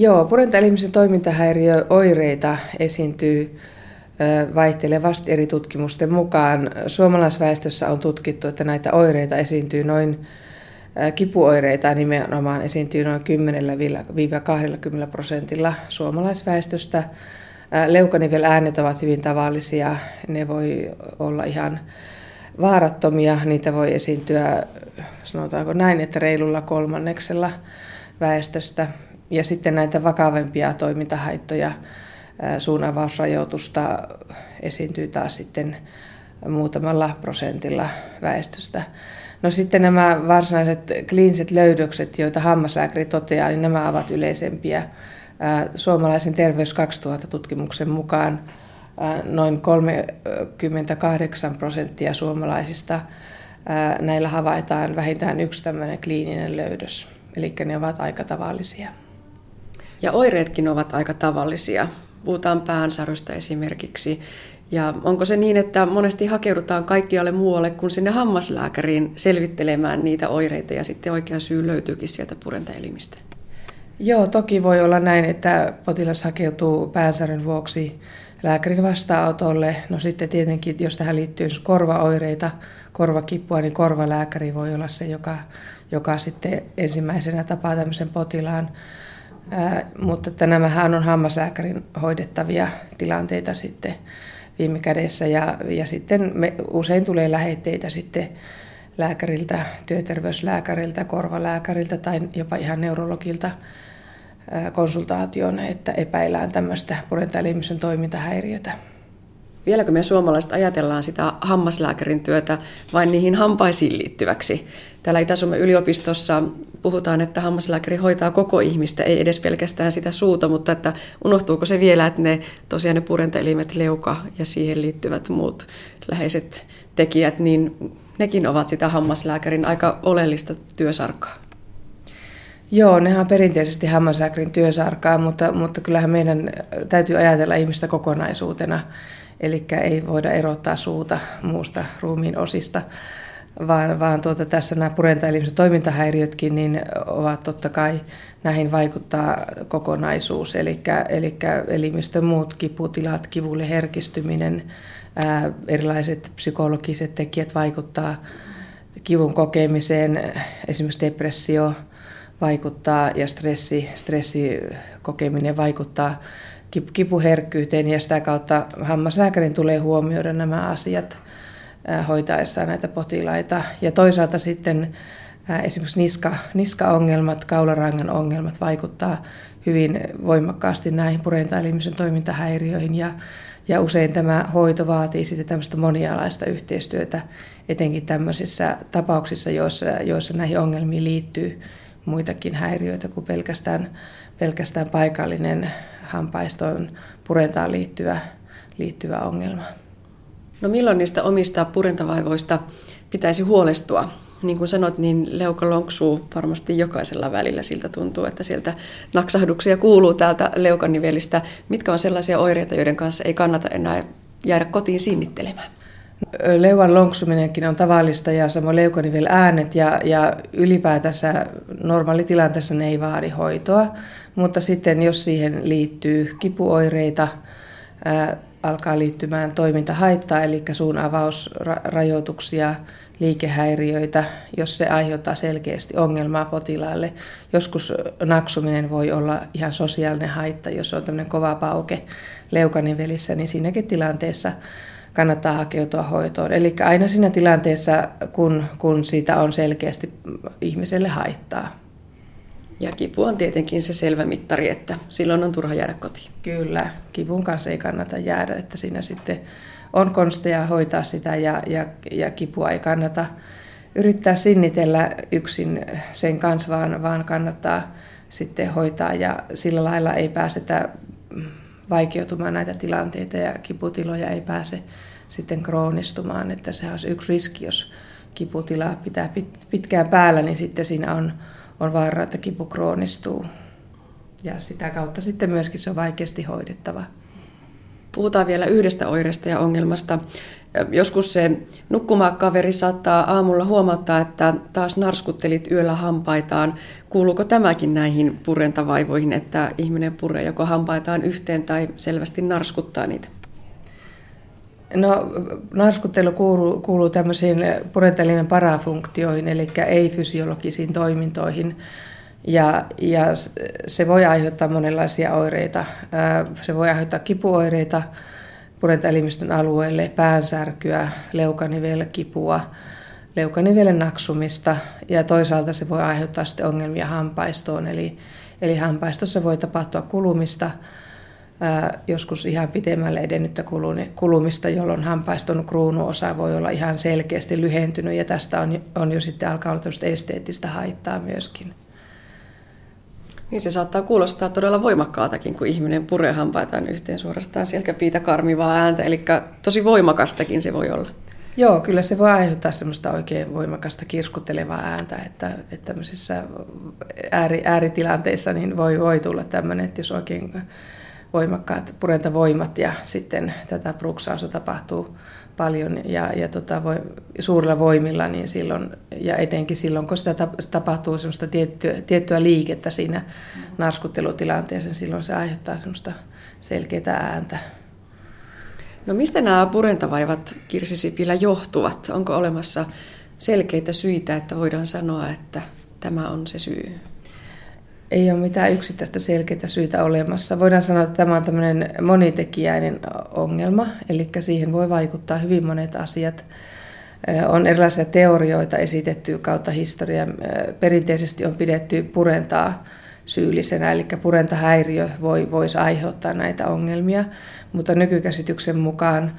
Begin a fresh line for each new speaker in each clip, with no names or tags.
Joo, purentaelimisen toimintahäiriöoireita esiintyy vaihtelevasti eri tutkimusten mukaan. Suomalaisväestössä on tutkittu, että näitä oireita esiintyy noin, kipuoireita nimenomaan esiintyy noin 10-20 prosentilla suomalaisväestöstä. Leukaniveläänet ovat hyvin tavallisia, ne voi olla ihan vaarattomia, niitä voi esiintyä, sanotaanko näin, että reilulla kolmanneksella väestöstä. Ja sitten näitä vakavempia toimintahaittoja, suunavausrajoitusta esiintyy taas sitten muutamalla prosentilla väestöstä. No sitten nämä varsinaiset kliiniset löydökset, joita hammaslääkäri toteaa, niin nämä ovat yleisempiä. Suomalaisen terveys 2000-tutkimuksen mukaan noin 38 prosenttia suomalaisista näillä havaitaan vähintään yksi tämmöinen kliininen löydös. Eli ne ovat aika tavallisia.
Ja oireetkin ovat aika tavallisia. Puhutaan päänsärystä esimerkiksi. Ja onko se niin, että monesti hakeudutaan kaikkialle muualle kuin sinne hammaslääkäriin selvittelemään niitä oireita ja sitten oikea syy löytyykin sieltä purentaelimistä?
Joo, toki voi olla näin, että potilas hakeutuu päänsäryn vuoksi lääkärin vastaanotolle. No sitten tietenkin, jos tähän liittyy korvaoireita, korvakipua, niin korvalääkäri voi olla se, joka, joka sitten ensimmäisenä tapaa tämmöisen potilaan. Ää, mutta että nämähän on hammaslääkärin hoidettavia tilanteita sitten viime kädessä. Ja, ja sitten me, usein tulee lähetteitä sitten lääkäriltä, työterveyslääkäriltä, korvalääkäriltä tai jopa ihan neurologilta konsultaation, että epäillään tämmöistä purentaelimisen toimintahäiriötä.
Vieläkö me suomalaiset ajatellaan sitä hammaslääkärin työtä vain niihin hampaisiin liittyväksi? Täällä Itä-Suomen yliopistossa puhutaan, että hammaslääkäri hoitaa koko ihmistä, ei edes pelkästään sitä suuta, mutta että unohtuuko se vielä, että ne tosiaan ne purentaelimet, leuka ja siihen liittyvät muut läheiset tekijät, niin nekin ovat sitä hammaslääkärin aika oleellista työsarkaa.
Joo, nehän on perinteisesti hammaslääkärin työsarkaa, mutta, mutta kyllähän meidän täytyy ajatella ihmistä kokonaisuutena. Eli ei voida erottaa suuta muusta ruumiin osista, vaan, vaan tuota, tässä nämä purentaelimisen toimintahäiriötkin niin ovat totta kai, näihin vaikuttaa kokonaisuus, eli, eli elimistön muut kiputilat, kivulle herkistyminen, ää, erilaiset psykologiset tekijät vaikuttaa kivun kokemiseen, esimerkiksi depressio, vaikuttaa ja stressi, stressikokeminen vaikuttaa kipuherkkyyteen ja sitä kautta hammaslääkärin tulee huomioida nämä asiat hoitaessaan näitä potilaita. Ja toisaalta sitten esimerkiksi niska, niskaongelmat, kaularangan ongelmat vaikuttaa hyvin voimakkaasti näihin purentaelimisen toimintahäiriöihin ja, ja usein tämä hoito vaatii sitten tämmöistä monialaista yhteistyötä, etenkin tämmöisissä tapauksissa, joissa, joissa näihin ongelmiin liittyy muitakin häiriöitä kuin pelkästään, pelkästään paikallinen hampaiston purentaan liittyvä, liittyvä ongelma.
No milloin niistä omista purentavaivoista pitäisi huolestua? Niin kuin sanot, niin leuka lonksuu varmasti jokaisella välillä. Siltä tuntuu, että sieltä naksahduksia kuuluu täältä leukanivelistä. Mitkä on sellaisia oireita, joiden kanssa ei kannata enää jäädä kotiin sinnittelemään?
Leuan lonksuminenkin on tavallista ja samoin leukanivel äänet ja, ja ylipäätänsä normaalitilanteessa ne ei vaadi hoitoa, mutta sitten jos siihen liittyy kipuoireita, ää, alkaa liittymään toimintahaittaa, eli suun avausrajoituksia, liikehäiriöitä, jos se aiheuttaa selkeästi ongelmaa potilaalle. Joskus naksuminen voi olla ihan sosiaalinen haitta, jos on tämmöinen kova pauke leukanivelissä, niin siinäkin tilanteessa kannattaa hakeutua hoitoon. Eli aina siinä tilanteessa, kun, kun siitä on selkeästi ihmiselle haittaa.
Ja kipu on tietenkin se selvä mittari, että silloin on turha jäädä kotiin.
Kyllä, kivun kanssa ei kannata jäädä, että siinä sitten on konsteja hoitaa sitä ja, ja, ja kipua ei kannata yrittää sinnitellä yksin sen kanssa, vaan, vaan kannattaa sitten hoitaa ja sillä lailla ei pääsetä vaikeutumaan näitä tilanteita ja kiputiloja ei pääse sitten kroonistumaan. Että se on yksi riski, jos kiputila pitää pitkään päällä, niin sitten siinä on, on vaara, että kipu kroonistuu. Ja sitä kautta sitten myöskin se on vaikeasti hoidettava.
Puhutaan vielä yhdestä oireesta ja ongelmasta. Joskus se nukkumakaveri saattaa aamulla huomauttaa, että taas narskuttelit yöllä hampaitaan. Kuuluuko tämäkin näihin purentavaivoihin, että ihminen puree joko hampaitaan yhteen tai selvästi narskuttaa niitä?
No, narskuttelu kuuluu, kuuluu tämmöisiin purentelimen parafunktioihin, eli ei-fysiologisiin toimintoihin. Ja, ja se voi aiheuttaa monenlaisia oireita. Se voi aiheuttaa kipuoireita purentaelimistön alueelle, päänsärkyä, leukanivelkipua, leukanivelen naksumista ja toisaalta se voi aiheuttaa sitten ongelmia hampaistoon. Eli, eli hampaistossa voi tapahtua kulumista, joskus ihan pitemmälle edennyttä kulumista, jolloin hampaiston kruunuosa voi olla ihan selkeästi lyhentynyt ja tästä on, on jo sitten alkaa olla esteettistä haittaa myöskin.
Niin se saattaa kuulostaa todella voimakkaaltakin, kun ihminen puree hampaitaan yhteen suorastaan selkäpiitä karmivaa ääntä, eli tosi voimakastakin se voi olla.
Joo, kyllä se voi aiheuttaa semmoista oikein voimakasta kirskuttelevaa ääntä, että, että tämmöisissä ääri, ääritilanteissa niin voi, voi tulla tämmöinen, että jos oikein voimakkaat purentavoimat ja sitten tätä bruksausta tapahtuu paljon ja, ja tota, voi, suurilla voimilla, niin silloin, ja etenkin silloin, kun sitä tapahtuu semmoista tiettyä, tiettyä liikettä siinä narskuttelutilanteessa, silloin se aiheuttaa semmoista selkeää ääntä.
No mistä nämä purentavaivat Kirsi Sipilä johtuvat? Onko olemassa selkeitä syitä, että voidaan sanoa, että tämä on se syy?
Ei ole mitään yksittäistä selkeää syytä olemassa. Voidaan sanoa, että tämä on tämmöinen monitekijäinen ongelma, eli siihen voi vaikuttaa hyvin monet asiat. On erilaisia teorioita esitetty kautta historia. Perinteisesti on pidetty purentaa syyllisenä, eli purentahäiriö voi, voisi aiheuttaa näitä ongelmia, mutta nykykäsityksen mukaan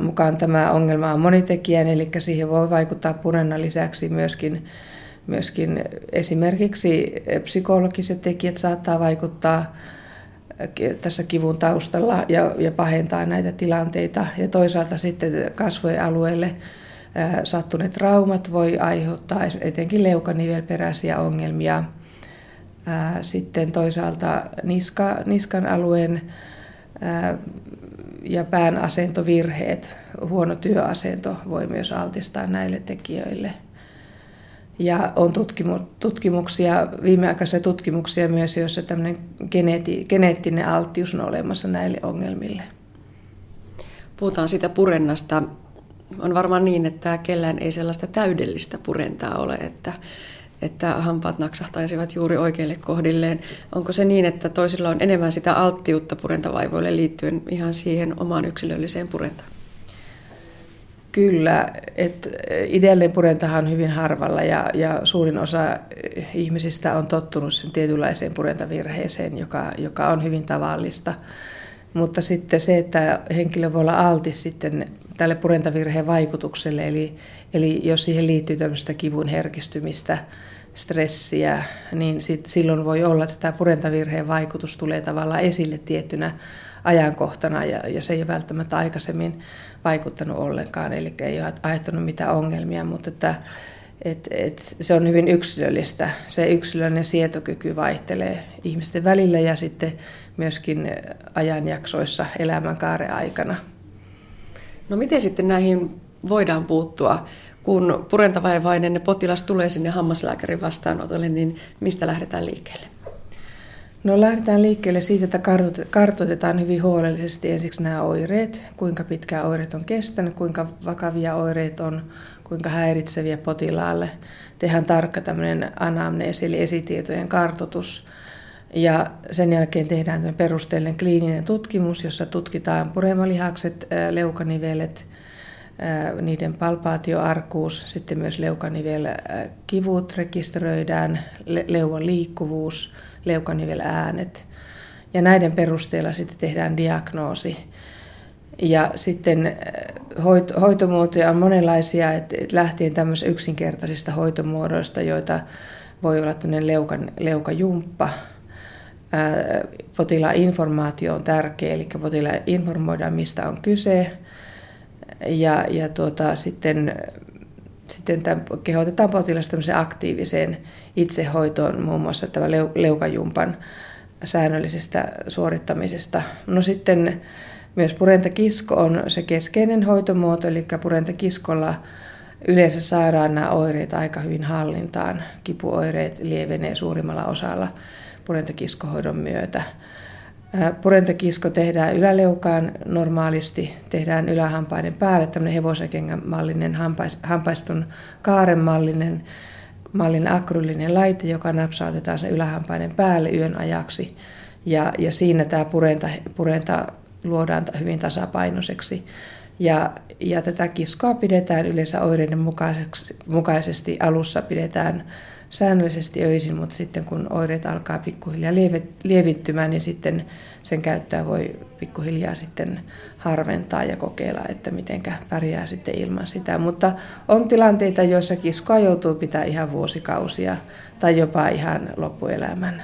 mukaan tämä ongelma on monitekijäinen, eli siihen voi vaikuttaa purennan lisäksi myöskin myöskin esimerkiksi psykologiset tekijät saattaa vaikuttaa tässä kivun taustalla ja, ja pahentaa näitä tilanteita. Ja toisaalta sitten kasvojen alueelle sattuneet traumat voi aiheuttaa etenkin leukanivelperäisiä ongelmia. Sitten toisaalta niska, niskan alueen ja pään asentovirheet, huono työasento voi myös altistaa näille tekijöille. Ja on tutkimu- tutkimuksia, viimeaikaisia tutkimuksia myös, joissa tämmöinen geneeti- geneettinen alttius on olemassa näille ongelmille.
Puhutaan siitä purennasta. On varmaan niin, että kellään ei sellaista täydellistä purentaa ole, että, että hampaat naksahtaisivat juuri oikeille kohdilleen. Onko se niin, että toisilla on enemmän sitä alttiutta purentavaivoille liittyen ihan siihen omaan yksilölliseen purentaan?
Kyllä, että ideallinen purentahan on hyvin harvalla ja, ja suurin osa ihmisistä on tottunut sen tietynlaiseen purentavirheeseen, joka, joka on hyvin tavallista. Mutta sitten se, että henkilö voi olla altis sitten tälle purentavirheen vaikutukselle, eli, eli jos siihen liittyy tämmöistä kivun herkistymistä, stressiä, niin sit, silloin voi olla, että tämä purentavirheen vaikutus tulee tavallaan esille tiettynä ajankohtana ja, ja se ei ole välttämättä aikaisemmin vaikuttanut ollenkaan, eli ei ole aiheuttanut mitään ongelmia, mutta että, et, et se on hyvin yksilöllistä. Se yksilöllinen sietokyky vaihtelee ihmisten välillä ja sitten myöskin ajanjaksoissa elämänkaaren aikana.
No miten sitten näihin voidaan puuttua? Kun purentavaivainen potilas tulee sinne hammaslääkärin vastaanotolle, niin mistä lähdetään liikkeelle?
No lähdetään liikkeelle siitä, että kartoitetaan hyvin huolellisesti ensiksi nämä oireet, kuinka pitkään oireet on kestänyt, kuinka vakavia oireet on, kuinka häiritseviä potilaalle. Tehdään tarkka tämmöinen anamneesi eli esitietojen kartoitus. Ja sen jälkeen tehdään perusteellinen kliininen tutkimus, jossa tutkitaan puremalihakset, leukanivelet, niiden palpaatioarkuus, sitten myös leukanivelkivut rekisteröidään, leuan liikkuvuus, leukaniveläänet. Ja näiden perusteella sitten tehdään diagnoosi. Ja sitten äh, hoitomuotoja on monenlaisia, että lähtien tämmöisistä yksinkertaisista hoitomuodoista, joita voi olla tämmöinen leukan, leukajumppa. Potilaan informaatio on tärkeä, eli potilaan informoidaan, mistä on kyse. Ja, ja tuota, sitten sitten tämän, kehotetaan potilasta aktiiviseen itsehoitoon, muun muassa tämän leukajumpan säännöllisestä suorittamisesta. No sitten Myös purentakisko on se keskeinen hoitomuoto, eli purentakiskolla yleensä saadaan nämä oireet aika hyvin hallintaan. Kipuoireet lievenee suurimmalla osalla purentakiskohoidon myötä. Purentakisko tehdään yläleukaan normaalisti, tehdään ylähampaiden päälle tämmöinen hevosekengän mallinen, hampaiston kaaren mallinen, mallinen akryllinen laite, joka napsautetaan sen ylähampaiden päälle yön ajaksi. Ja, ja siinä tämä purenta, purenta luodaan hyvin tasapainoiseksi. Ja, ja tätä kiskoa pidetään yleensä oireiden mukaisesti. Alussa pidetään säännöllisesti öisin, mutta sitten kun oireet alkaa pikkuhiljaa lievittymään, niin sitten sen käyttöä voi pikkuhiljaa sitten harventaa ja kokeilla, että miten pärjää sitten ilman sitä. Mutta on tilanteita, joissa kiskoa joutuu pitää ihan vuosikausia tai jopa ihan loppuelämän.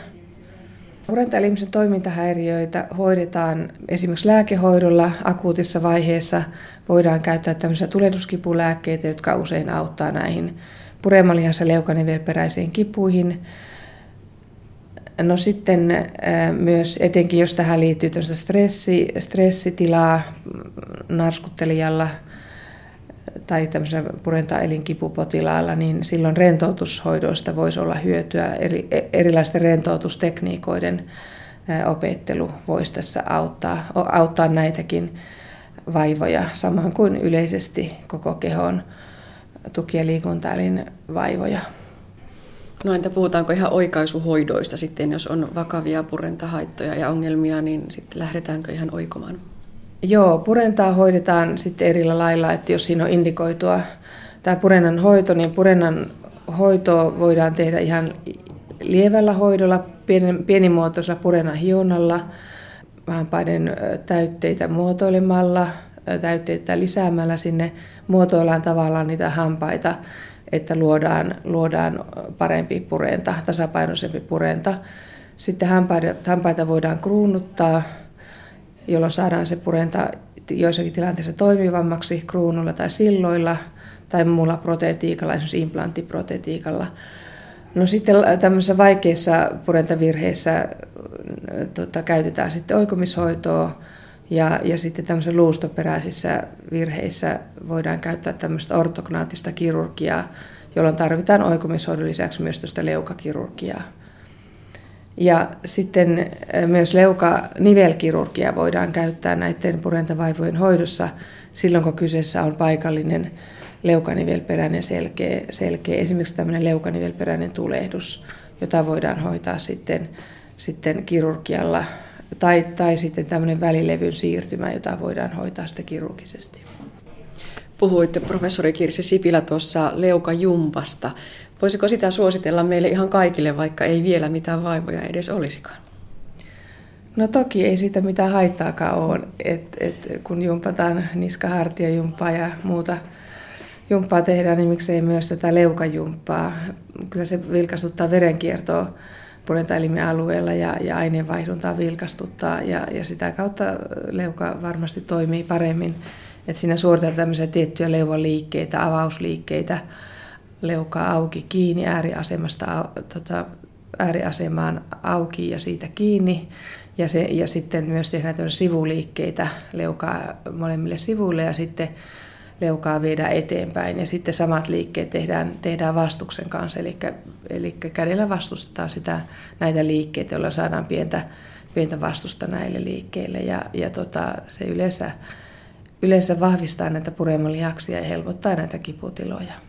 Urentaelimisen toimintahäiriöitä hoidetaan esimerkiksi lääkehoidolla akuutissa vaiheessa. Voidaan käyttää tämmöisiä tulehduskipulääkkeitä, jotka usein auttaa näihin puremalihassa leukanivelperäisiin kipuihin. No sitten myös etenkin, jos tähän liittyy stressi, stressitilaa narskuttelijalla tai tämmöisellä purenta elinkipupotilaalla, niin silloin rentoutushoidoista voisi olla hyötyä. Eri, e, erilaisten rentoutustekniikoiden opettelu voisi tässä auttaa, auttaa näitäkin vaivoja, samoin kuin yleisesti koko kehon tuki- ja liikuntaelin vaivoja.
No entä puhutaanko ihan oikaisuhoidoista sitten, jos on vakavia purentahaittoja ja ongelmia, niin sitten lähdetäänkö ihan oikomaan?
Joo, purentaa hoidetaan sitten eri lailla, että jos siinä on indikoitua tämä purennan hoito, niin purennan hoito voidaan tehdä ihan lievällä hoidolla, pienimuotoisella purennan hionnalla, hampaiden täytteitä muotoilemalla, täytteitä lisäämällä sinne muotoillaan tavallaan niitä hampaita, että luodaan, luodaan parempi purenta, tasapainoisempi purenta. Sitten hampaita, hampaita voidaan kruunuttaa, jolloin saadaan se purenta joissakin tilanteissa toimivammaksi kruunulla tai silloilla tai muulla protetiikalla, esimerkiksi implanttiprotetiikalla. No sitten tämmöisissä vaikeissa purentavirheissä tota, käytetään sitten oikomishoitoa, ja, ja sitten tämmöisissä luustoperäisissä virheissä voidaan käyttää tämmöistä ortognaattista kirurgiaa, jolloin tarvitaan oikomishoidon lisäksi myös tästä leukakirurgiaa. Ja sitten myös leukanivelkirurgia voidaan käyttää näiden purentavaivojen hoidossa silloin, kun kyseessä on paikallinen leukanivelperäinen selkeä, selkeä esimerkiksi tämmöinen leukanivelperäinen tulehdus, jota voidaan hoitaa sitten, sitten kirurgialla tai, tai sitten tämmöinen välilevyn siirtymä, jota voidaan hoitaa sitten kirurgisesti.
Puhuitte professori Kirsi Sipilä tuossa leukajumpasta. Voisiko sitä suositella meille ihan kaikille, vaikka ei vielä mitään vaivoja edes olisikaan?
No toki ei siitä mitään haittaakaan ole, et, et, kun jumpataan niskahartia jumppaa ja muuta jumppaa tehdään, niin miksei myös tätä leukajumppaa. Kyllä se vilkastuttaa verenkiertoa purentaelimen alueella ja, ja aineenvaihduntaa vilkastuttaa ja, ja sitä kautta leuka varmasti toimii paremmin. Et siinä suoritetaan tämmöisiä tiettyjä leuvan liikkeitä, avausliikkeitä, leuka auki kiinni ääriasemasta tota, ääriasemaan auki ja siitä kiinni. Ja, se, ja sitten myös tehdään sivuliikkeitä leukaa molemmille sivuille ja sitten leukaa viedään eteenpäin. Ja sitten samat liikkeet tehdään, tehdään vastuksen kanssa, eli, eli kädellä vastustetaan sitä, näitä liikkeitä, joilla saadaan pientä, pientä vastusta näille liikkeille. Ja, ja tota, se yleensä, yleensä vahvistaa näitä puremalihaksia ja helpottaa näitä kiputiloja.